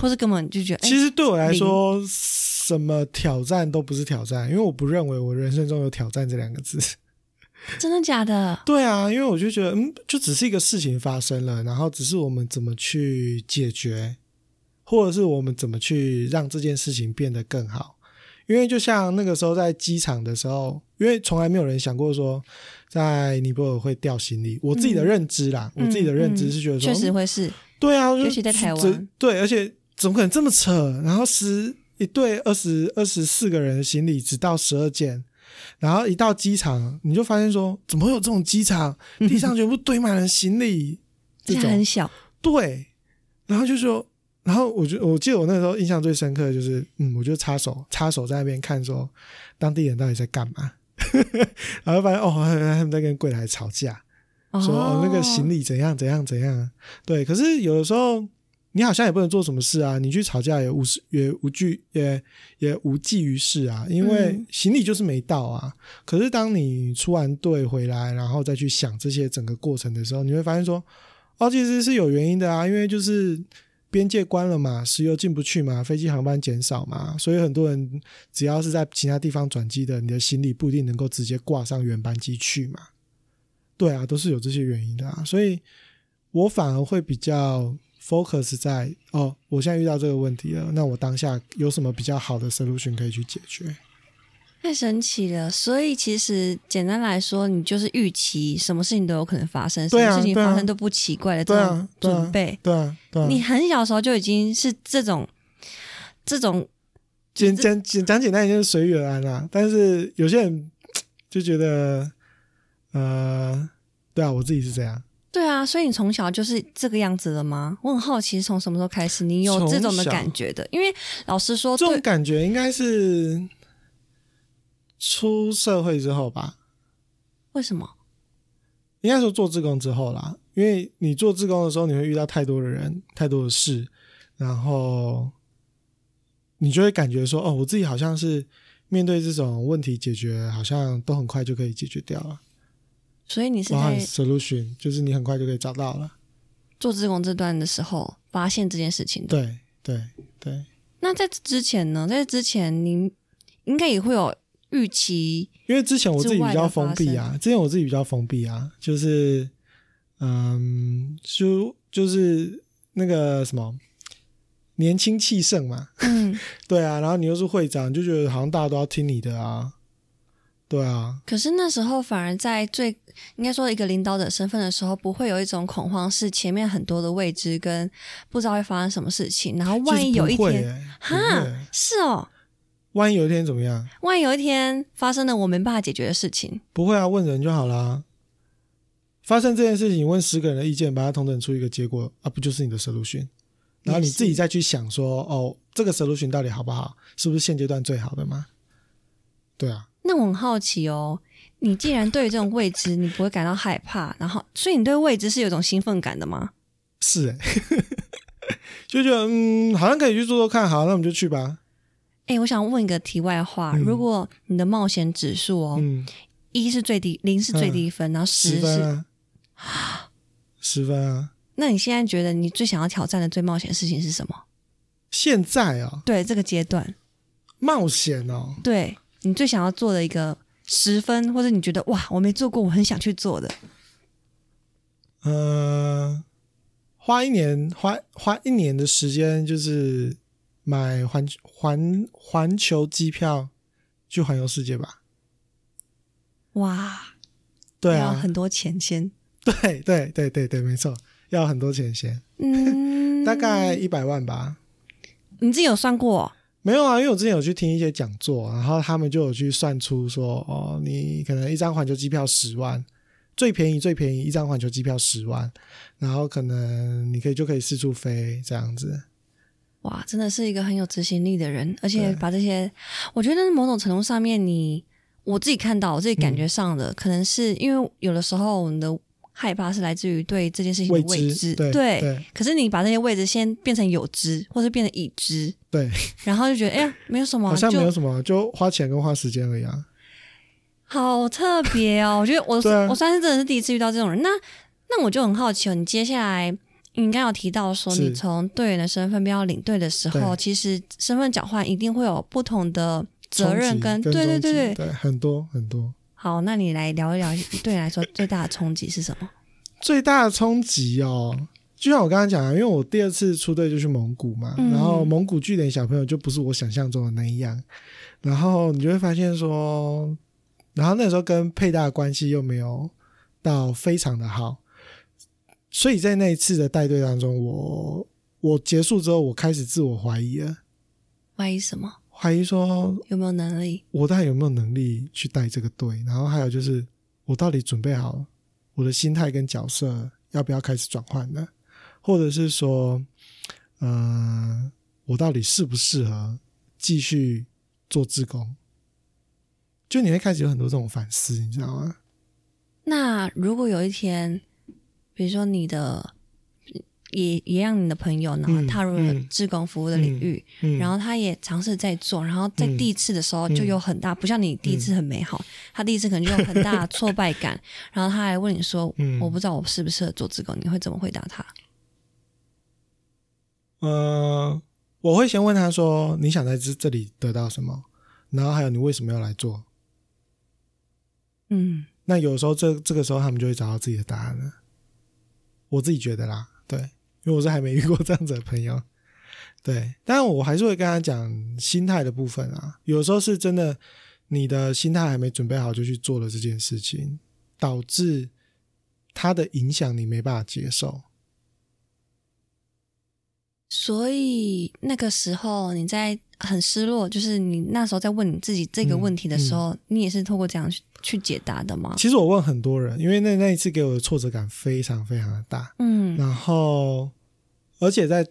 或是根本就觉得，哎其实对我来说，什么挑战都不是挑战，因为我不认为我人生中有挑战这两个字。真的假的？对啊，因为我就觉得，嗯，就只是一个事情发生了，然后只是我们怎么去解决，或者是我们怎么去让这件事情变得更好。因为就像那个时候在机场的时候，因为从来没有人想过说在尼泊尔会掉行李。我自己的认知啦，我自己的认知是觉得说，确实会是，对啊，尤其在台湾，对，而且怎么可能这么扯？然后十一对二十二十四个人的行李只到十二件，然后一到机场你就发现说，怎么会有这种机场？地上全部堆满了行李，这种很小，对，然后就说。然后我就我记得我那时候印象最深刻的就是，嗯，我就插手插手在那边看说当地人到底在干嘛，然后发现哦，他们在跟柜台吵架，说哦那个行李怎样怎样怎样，对。可是有的时候你好像也不能做什么事啊，你去吵架也无事也无惧也也无济于事啊，因为嗯行李就是没到啊。可是当你出完队回来，然后再去想这些整个过程的时候，你会发现说，哦，其实是有原因的啊，因为就是。边界关了嘛，石油进不去嘛，飞机航班减少嘛，所以很多人只要是在其他地方转机的，你的行李不一定能够直接挂上原班机去嘛。对啊，都是有这些原因的啊，所以我反而会比较 focus 在哦，我现在遇到这个问题了，那我当下有什么比较好的 solution 可以去解决？太神奇了。所以其实简单来说，你就是预期什么事情都有可能发生，什么事情发生都不奇怪的这种对啊准备。对啊，对啊。你很小时候就已经是这种这种简简简讲简单一点就是随遇而安啦、但是有些人就觉得，呃，对啊，我自己是这样。对啊，所以你从小就是这个样子的吗？我很好奇，从什么时候开始你有这种的感觉的？因为老实说，这种，感觉应该是出社会之后吧，为什么？应该说做志工之后啦，因为你做志工的时候，你会遇到太多的人、太多的事，然后你就会感觉说，哦，我自己好像是面对这种问题解决，好像都很快就可以解决掉了。所以你是 solution，就是你很快就可以找到了。做自工这段的时候发现这件事情的。对对对，那在这之前呢？在这之前，您应该也会有预期，因为之前我自己比较封闭啊，之前我自己比较封闭啊，就是嗯，就就是那个什么年轻气盛嘛，嗯，对啊，然后你又是会长，就觉得好像大家都要听你的啊，对啊，可是那时候反而在最应该说一个领导者身份的时候，不会有一种恐慌，是前面很多的未知跟不知道会发生什么事情，然后万一有一天，欸哈，是哦，万一有一天怎么样？万一有一天发生了我没办法解决的事情，不会啊，问人就好啦。发生这件事情，问十个人的意见，把它同等出一个结果啊，不就是你的 solution？然后你自己再去想说，哦，这个 solution 到底好不好？是不是现阶段最好的吗？对啊，那我很好奇哦。你既然对于这种未知你不会感到害怕，然后所以你对未知是有一种兴奋感的吗？是哎、就觉得嗯，好像可以去做做看，好，那我们就去吧。哎，我想问一个题外话，嗯如果你的冒险指数哦，嗯，一是最低，零是最低分，然后十分啊，十分啊。那你现在觉得你最想要挑战的最冒险的事情是什么？现在啊，对这个阶段，冒险哦，对你最想要做的一个十分，或者你觉得哇，我没做过，我很想去做的，呃，花一年花花一年的时间，就是买环环环球机票去环游世界吧。哇，对啊，要很多钱先，对对对对对，没错，要很多钱先，嗯，大概一百万吧。你自己有算过？没有啊，因为我之前有去听一些讲座，然后他们就有去算出说，哦，你可能一张环球机票十万，最便宜最便宜一张环球机票十万，然后可能你可以就可以四处飞这样子。哇，真的是一个很有执行力的人，而且把这些，我觉得某种程度上面你，我自己看到，我自己感嗯觉上的，可能是因为有的时候我们的害怕是来自于对这件事情的未未知，对对。对可是你把这些未知先变成有知，或是变成已知，对，然后就觉得哎呀，没有什么，好像没有就什么，就花钱跟花时间而已啊。好特别哦。我觉得我、我算是真的是第一次遇到这种人。那那我就很好奇哦，你接下来你刚刚有提到说，你从队员的身份变到领队的时候，其实身份交换一定会有不同的责任冲跟击对对对对，很多很多。好，那你来聊一聊，对你来说最大的冲击是什么？最大的冲击哦，就像我刚刚讲的，因为我第二次出队就去蒙古嘛，嗯然后蒙古据点小朋友就不是我想象中的那样，然后你就会发现说，然后那时候跟佩大的关系又没有到非常的好，所以在那一次的带队当中，我我结束之后，我开始自我怀疑了，怀疑什么？怀疑说有没有能力？我到底有没有能力去带这个队，然后还有就是我到底准备好我的心态跟角色要不要开始转换呢？或者是说，呃，我到底适不适合继续做志工？就你会开始有很多这种反思，你知道吗？那如果有一天，比如说你的也也让你的朋友，然后嗯踏入了嗯志工服务的领域，嗯，然后他也尝试在做，然后在嗯第一次的时候就有很大，不像你第一次很美好，他第一次可能就有很大的挫败感，然后他还问你说：“嗯我不知道我适不适合做志工。”你会怎么回答他？呃，我会先问他说：“你想在这这里得到什么？然后还有你为什么要来做？”嗯，那有时候这这个时候他们就会找到自己的答案了。我自己觉得啦，对，因为我是还没遇过这样子的朋友，对，但我还是会跟他讲心态的部分啊。有时候是真的，你的心态还没准备好就去做了这件事情，导致它的影响你没办法接受。所以那个时候你在很失落，就是你那时候在问你自己这个问题的时候，你也是透过这样去去解答的吗？其实我问很多人，因为那那一次给我的挫折感非常非常的大，嗯然后而且在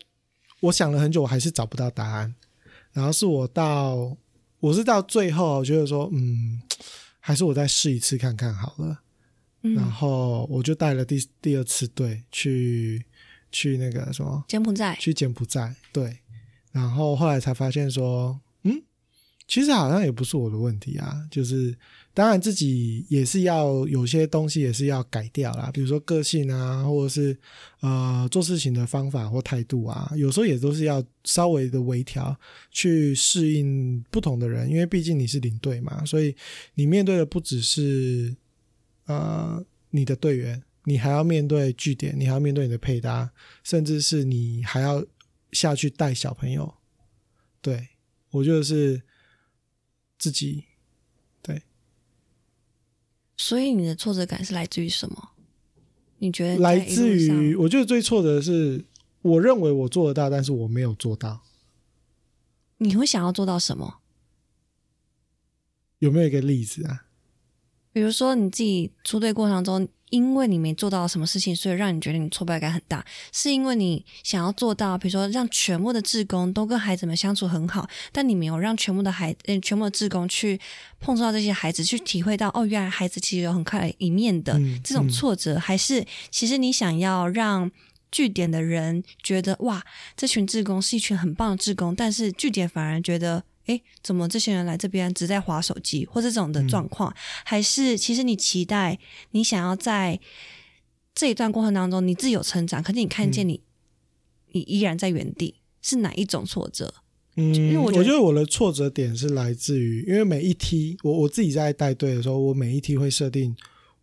我想了很久，我还是找不到答案。然后是我到我是到最后，我觉得说，嗯，还是我再试一次看看好了。嗯然嗯，后我就带了第第二次队去去那个什么柬埔寨，去柬埔寨，对。然后后来才发现说，嗯，其实好像也不是我的问题啊，就是当然自己也是要有些东西也是要改掉啦，比如说个性啊，或者是呃做事情的方法或态度啊，有时候也都是要稍微的微调，去适应不同的人，因为毕竟你是领队嘛，所以你面对的不只是呃你的队员，你还要面对据点，你还要面对你的配搭，甚至是你还要下去带小朋友。对我觉得是自己所以你的挫折感是来自于什么？你觉得来自于我觉得最挫折的是，我认为我做得到，但是我没有做到。你会想要做到什么？有没有一个例子啊？比如说你自己出队过程中，因为你没做到什么事情，所以让你觉得你挫败感很大，是因为你想要做到，比如说让全部的志工都跟孩子们相处很好，但你没有让全部的孩，嗯，全部的志工去碰触到这些孩子，去体会到哦，原来孩子其实有很快的一面的、嗯这种嗯挫折，还是其实你想要让。据点的人觉得哇，这群志工是一群很棒的志工，但是据点反而觉得，诶，怎么这些人来这边只在划手机，或者这种的状况，还是其实你期待你想要在这一段过程当中你自己有成长，可是你看见你、你依然在原地，是哪一种挫折？嗯，因为我觉得我觉得我的挫折点是来自于，因为每一梯，我我自己在带队的时候，我每一梯会设定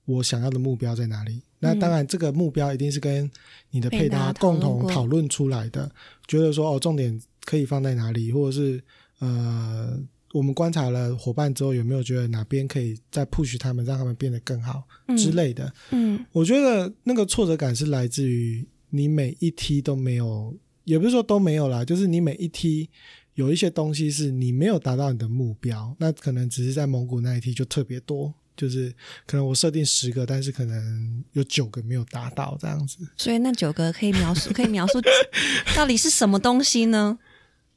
我想要的目标在哪里。那当然，这个目标一定是跟你的配配搭搭共同讨论出来的，觉得说哦，重点可以放在哪里，或者是呃，我们观察了伙伴之后，有没有觉得哪边可以再 push 他们，让他们变得更好之类的。嗯我觉得那个挫折感是来自于你每一梯都没有，也不是说都没有啦，就是你每一梯有一些东西是你没有达到你的目标，那可能只是在蒙古那一梯就特别多，就是可能我设定十个，但是可能有九个没有达到这样子。所以那九个可以描述，可以描述到底是什么东西呢？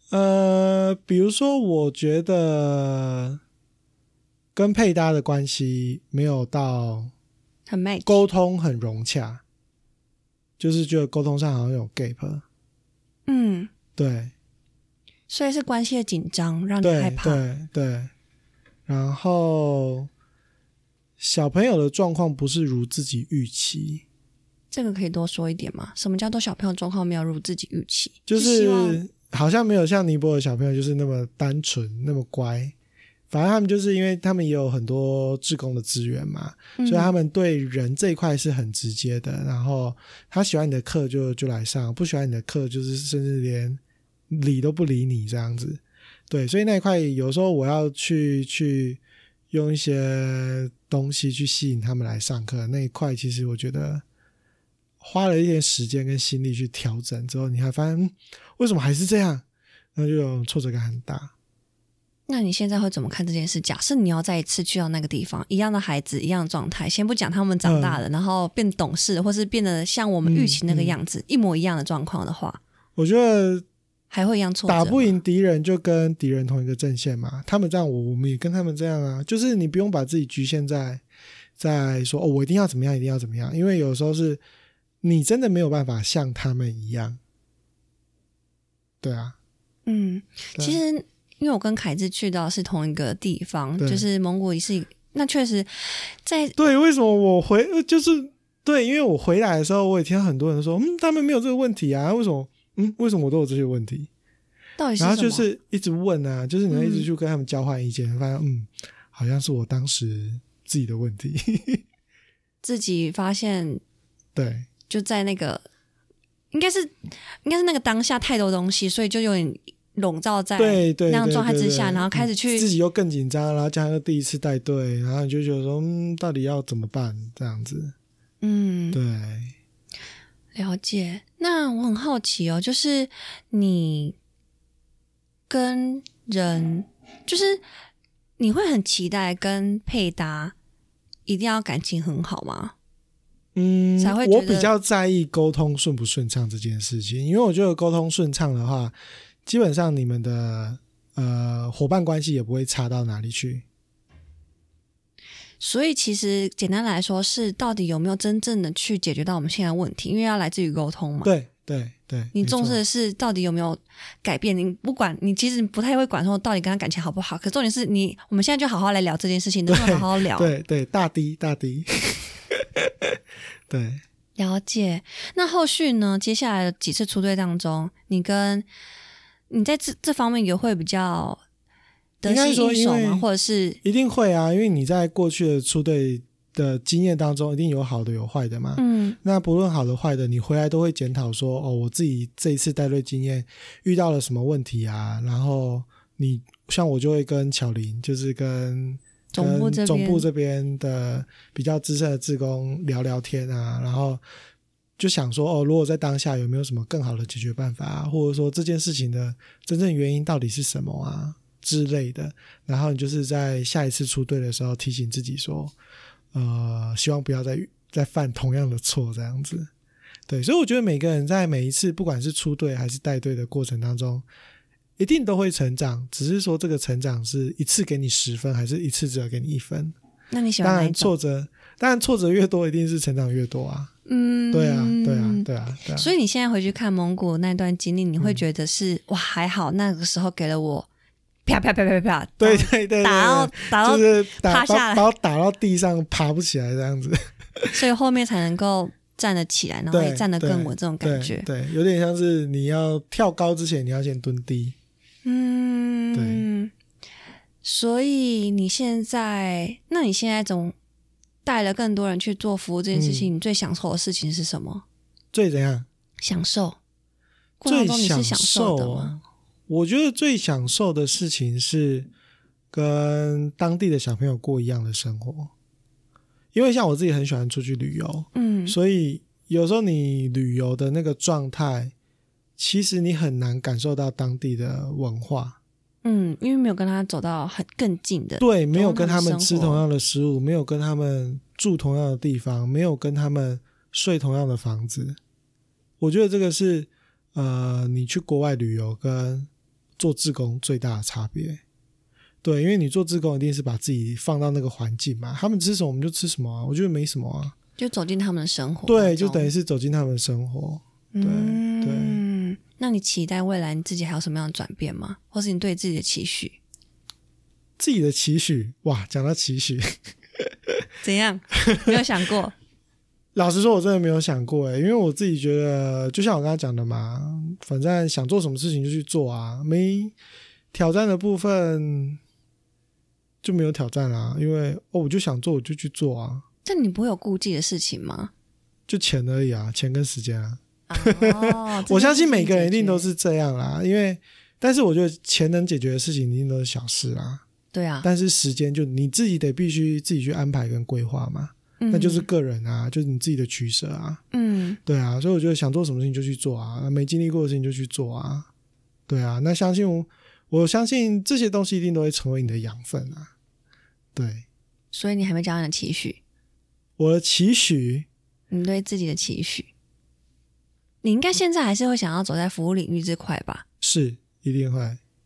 呃，比如说，我觉得跟配搭的关系没有到很 match，沟通很融洽，就是觉得沟通上好像有 gap。嗯，对所以是关系的紧张让你害怕。对对，然后小朋友的状况不是如自己预期，这个可以多说一点吗？什么叫做小朋友状况没有如自己预期？就是好像没有像尼泊尔小朋友就是那么单纯那么乖，反正他们就是因为他们也有很多志工的资源嘛，嗯所以他们对人这一块是很直接的。然后他喜欢你的课就就来上，不喜欢你的课就是甚至连理都不理你这样子。对，所以那一块有时候我要去去用一些东西去吸引他们来上课，那一块其实我觉得花了一点时间跟心力去调整之后，你还发现、嗯为什么还是这样，那就有挫折感很大。那你现在会怎么看这件事？假设你要再一次去到那个地方，一样的孩子，一样的状态，先不讲他们长大了，然后变懂事，或是变得像我们预期那个样子，一模一样的状况的话，我觉得还会一样挫折打不赢敌人就跟敌人同一个阵线嘛，他们这样，我我们也跟他们这样啊。就是你不用把自己局限在在说哦，我一定要怎么样，一定要怎么样，因为有时候是你真的没有办法像他们一样。对啊，嗯，其实因为我跟凯志去到是同一个地方，就是蒙古是，那确实在对，为什么我回呃就是对，因为我回来的时候，我也听到很多人说，嗯，他们没有这个问题啊，为什么？嗯，为什么我都有这些问题？到底是？然后就是一直问啊，就是你要一直嗯去跟他们交换意见，发现嗯，好像是我当时自己的问题。自己发现对就在那个，应该是应该是那个当下太多东西，所以就有点笼罩在对对，那样状态之下，然后开始去自己又更紧张，然后加上又第一次带队，然后你就觉得说，嗯，到底要怎么办？这样子，嗯对，了解。那我很好奇哦，就是你跟人，就是你会很期待跟配搭一定要感情很好吗？嗯才会，我比较在意沟通顺不顺畅这件事情，因为我觉得沟通顺畅的话，基本上你们的呃伙伴关系也不会差到哪里去。所以其实简单来说，是到底有没有真正的去解决到我们现在问题？因为要来自于沟通嘛。对对对，你重视的是到底有没有改变？你不管你其实不太会管说到底跟他感情好不好，可重点是你我们现在就好好来聊这件事情，能不能好好聊？对对大低大低，对。了解。那后续呢？接下来的几次出队当中，你跟你在这这方面也会比较得应该心应手吗？或者是一定会啊，因为你在过去的出队的经验当中，一定有好的有坏的嘛。嗯那不论好的坏的，你回来都会检讨说，哦，我自己这一次带队经验遇到了什么问题啊？然后你像我就会跟巧玲，就是跟总部这边总部这边的比较资深的职工聊聊天啊，然后就想说，哦，如果在当下有没有什么更好的解决办法啊，或者说这件事情的真正原因到底是什么啊之类的。然后你就是在下一次出队的时候提醒自己说，呃，希望不要再再犯同样的错，这样子。对，所以我觉得每个人在每一次不管是出队还是带队的过程当中，一定都会成长，只是说这个成长是一次给你十分，还是一次只要给你一分。那你喜当然欢哪一种？挫折，当然挫折越多，一定是成长越多啊。嗯，对啊，对啊，对啊，对啊。所以你现在回去看蒙古那段经历，你嗯会觉得是、哇还好，那个时候给了我啪啪啪啪啪，对对对对，打到打到，就是打趴下来把打到地上，爬不起来这样子。所以后面才能够站得起来，然后对也站得更稳，这种感对觉。对，有点像是你要跳高之前，你要先蹲低。嗯，所以你现在，那你现在总带了更多人去做服务这件事嗯情，你最享受的事情是什么？最怎样？享受。过程最中你是享享受的吗？我觉得最享受的事情是跟当地的小朋友过一样的生活，因为像我自己很喜欢出去旅游，嗯所以有时候你旅游的那个状态，其实你很难感受到当地的文化。嗯，因为没有跟他走到很更近的，对，没有跟他们吃同样的食物，没有跟他们住同样的地方，没有跟他们睡同样的房子。我觉得这个是呃，你去国外旅游跟做志工最大的差别。对，因为你做志工一定是把自己放到那个环境嘛，他们吃什么我们就吃什么啊，我觉得没什么啊。就走进他们的生活。对，就等于是走进他们的生活。对嗯，那你期待未来你自己还有什么样的转变吗？或是你对自己的期许自己的期许，哇，讲到期许，怎样？没有想过？老实说，我真的没有想过诶，因为我自己觉得，就像我刚刚讲的嘛，反正想做什么事情就去做啊，没挑战的部分，就没有挑战啦，因为哦，我就想做，我就去做啊，但你不会有顾忌的事情吗？就钱而已啊，钱跟时间啊。哦，我相信每个人一定都是是这样啦，因为但是我觉得钱能解决的事情一定都是小事啦，对啊，但是时间就你自己得必须自己去安排跟规划嘛，那就是个人啊，就是你自己的取舍啊，嗯。对啊，所以我觉得想做什么事情就去做啊，没经历过的事情就去做啊，对啊，那相信我，我相信这些东西一定都会成为你的养分啊，对，所以你还没讲你的期许，我的期许？你对自己的期许，你应该现在还是会想要走在服务领域这块吧？是一定会，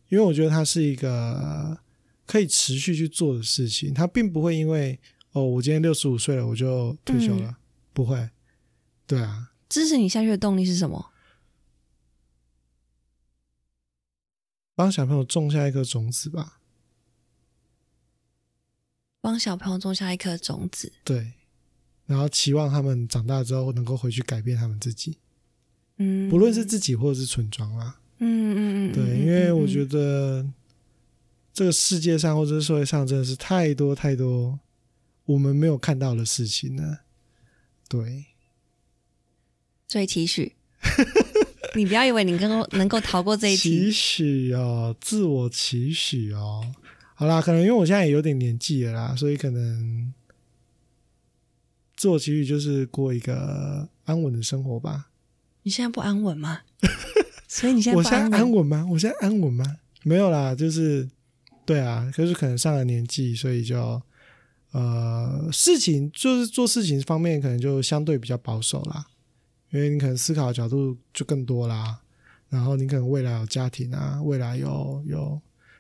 因为我觉得它是一个可以持续去做的事情，它并不会因为哦，我今天六十五岁了我就退休了，不会，对啊，支持你下去的动力是什么？帮小朋友种下一颗种子吧，帮小朋友种下一颗种子。对，然后期望他们长大之后能够回去改变他们自己，嗯，不论是自己或者是村庄啦，嗯嗯嗯，对，因为我觉得得这个世界上或者是社会上真的是太多太多我们没有看到的事情了，对。所以期许，你不要以为你能够能够逃过这一期题。许哦，自我期许哦。好啦，可能因为我现在也有点年纪了啦，所以可能自我期许就是过一个安稳的生活吧。你现在不安稳吗？所以你现在不我现在安安稳吗？我现在安稳吗？没有啦，就是对啊，可是可能上了年纪，所以就呃，事情就是做事情方面可能就相对比较保守啦，因为你可能思考的角度就更多啦，然后你可能未来有家庭啊，未来有有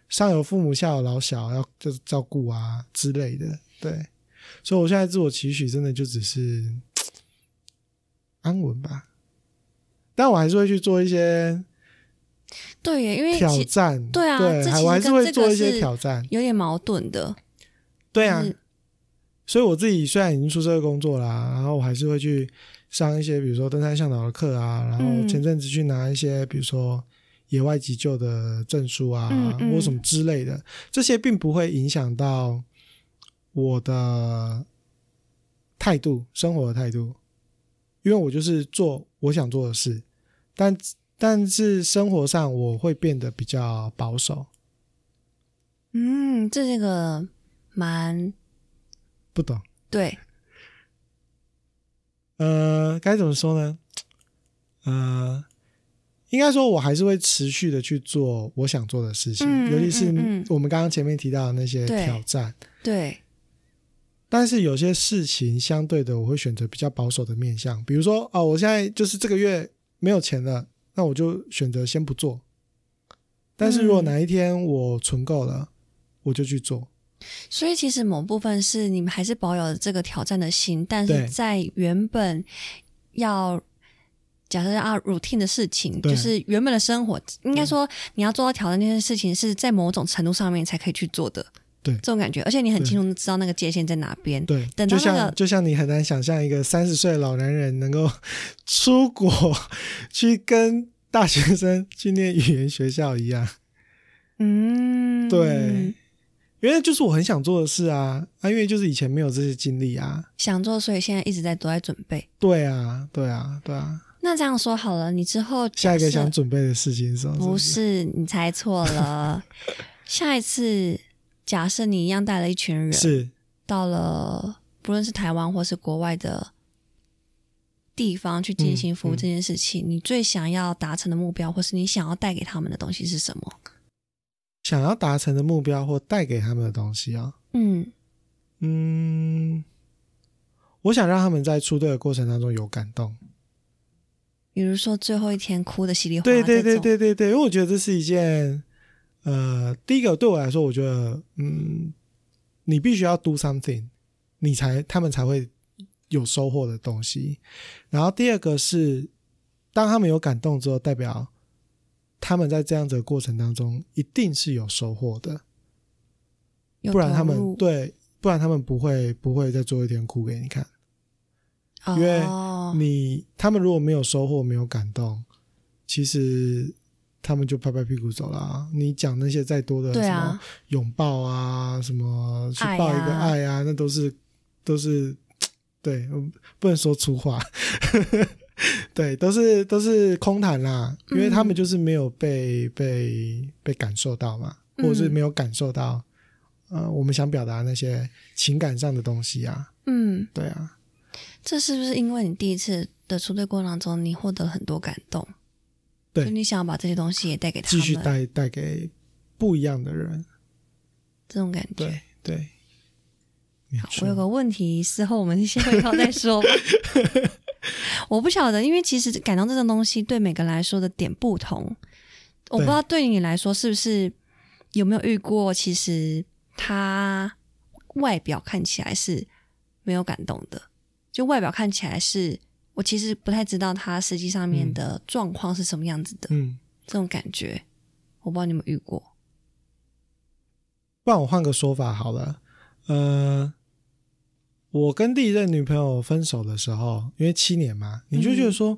上有父母，下有老小要就是照顾啊之类的，对，所以我现在自我期许真的就只是安稳吧，但我还是会去做一些。对耶，因为挑战，对啊这其实还我还是会做一些挑战，有点矛盾的。对啊就，是所以我自己虽然已经出社会工作啦，然后我还是会去上一些比如说登山向导的课啊，然后嗯。前阵子去拿一些比如说野外急救的证书啊，嗯嗯。或什么之类的，这些并不会影响到我的态度，生活的态度，因为我就是做我想做的事，但但是生活上我会变得比较保守。嗯，这这个蛮不懂，对，呃，该怎么说呢？呃，应该说，我还是会持续的去做我想做的事情，嗯尤其是我们刚刚前面提到的那些挑战。对，但是有些事情相对的，我会选择比较保守的面向，比如说，哦，我现在就是这个月没有钱了，那我就选择先不做。但是如果嗯哪一天我存够了，我就去做。所以其实某部分是你们还是保有这个挑战的心，但是在原本要假设啊 routine 的事情，就是原本的生活，应该说你要做到挑战这件事情，是在某种程度上面才可以去做的。对。这种感觉，而且你很清楚地知道那个界限在哪边。对，等到那个就像就像你很难想象一个三十岁的老男人能够出国去跟大学生去念语言学校一样，嗯，对，因为就是我很想做的事啊，啊，因为就是以前没有这些经历啊，想做，所以现在一直在都在准备。对啊，对啊，对啊，那这样说好了，你之后下一个想准备的事情是什么？不是？是你猜错了，下一次假设你一样带了一群人，是是到了不论是台湾或是国外的地方去进行服务这件事情，你最想要达成的目标，或是你想要带给他们的东西是什么？想要达成的目标或带给他们的东西啊。嗯嗯，我想让他们在出队的过程当中有感动。比如说最后一天哭的稀里哗啦，对对对对对，因为我觉得这是一件，呃，第一个对我来说，我觉得，嗯，你必须要 do something，你才他们才会有收获的东西。然后第二个是，当他们有感动之后，代表他们在这样子的过程当中一定是有收获的，不然他们对，不然他们不会不会再做一天哭给你看。因为哦，你他们如果没有收获，没有感动，其实他们就拍拍屁股走了啊。你讲那些再多的什么拥抱啊，什么去抱一个啊。爱啊，那都是都是对，不能说粗话，对，都是都是空谈啦，因为他们就是没有被被被感受到嘛，或者是没有感受到呃我们想表达那些情感上的东西啊，嗯，对啊，这是不是因为你第一次的出队过程当中，你获得很多感动？对就你想要把这些东西也带给他们，继续带带给不一样的人，这种感觉。对对，好，我有个问题，事后我们先回头再说吧。我不晓得，因为其实感动这种东西对每个人来说的点不同。我不知道对你来说是不是有没有遇过，其实他外表看起来是没有感动的，就外表看起来是我其实不太知道他实际上面的状况是什么样子的，嗯。这种感觉，我不知道你有没有遇过。不然我换个说法好了，呃，我跟第一任女朋友分手的时候，因为七年嘛，你就觉得说，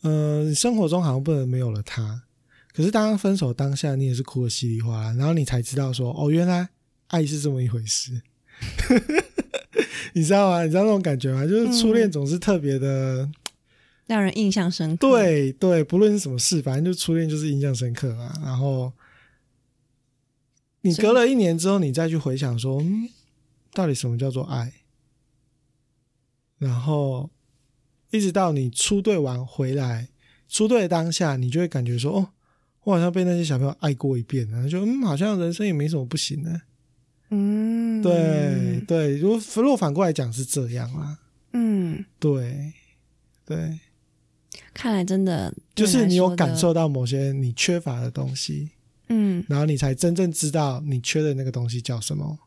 呃，生活中好像不能没有了她。可是当分手当下，你也是哭的稀里哗啦，然后你才知道说，哦，原来爱是这么一回事。你知道吗？你知道那种感觉吗？就是初恋总是特别的，让人印象深刻。，对对，不论是什么事，反正就初恋就是印象深刻嘛。然后你隔了一年之后，你再去回想说，嗯，到底什么叫做爱？然后一直到你出队完回来，出队的当下，你就会感觉说，哦，我好像被那些小朋友爱过一遍然后，就嗯，好像人生也没什么不行的。嗯，对，对，如果如果反过来讲是这样啦，嗯，对对。看来真的就是你有感受到某些你缺乏的东西，嗯，然后你才真正知道你缺的那个东西叫什么。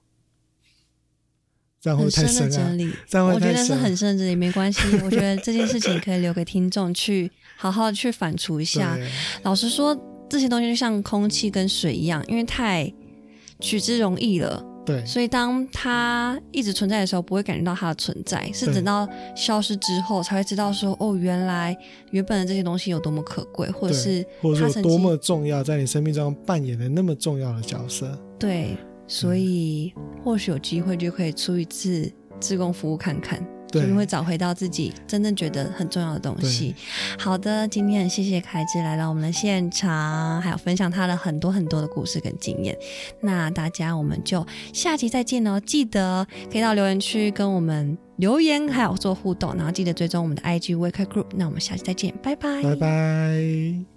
这样会太深的深啊整？理，这样会我觉得是很深的整理，没关系。我觉得这件事情可以留给听众去好好去反刍一下。老实说，这些东西就像空气跟水一样，因为太取之容易了，对。所以当它一直存在的时候，不会感觉到它的存在，是等到消失之后才会知道说，哦，原来原本的这些东西有多么可贵，或者是或者它多么重要，在你生命中扮演了那么重要的角色。对，所以或许有机会就可以出一次自供服务看看，对说不定会找回到自己真正觉得很重要的东西。好的，今天很谢谢凯志来到我们的现场，还有分享他的很多很多的故事跟经验。那大家我们就下集再见哦，记得可以到留言区跟我们留言，还有做互动，然后记得追踪我们的 IG Wake Up Group。那我们下期再见，拜拜，拜拜。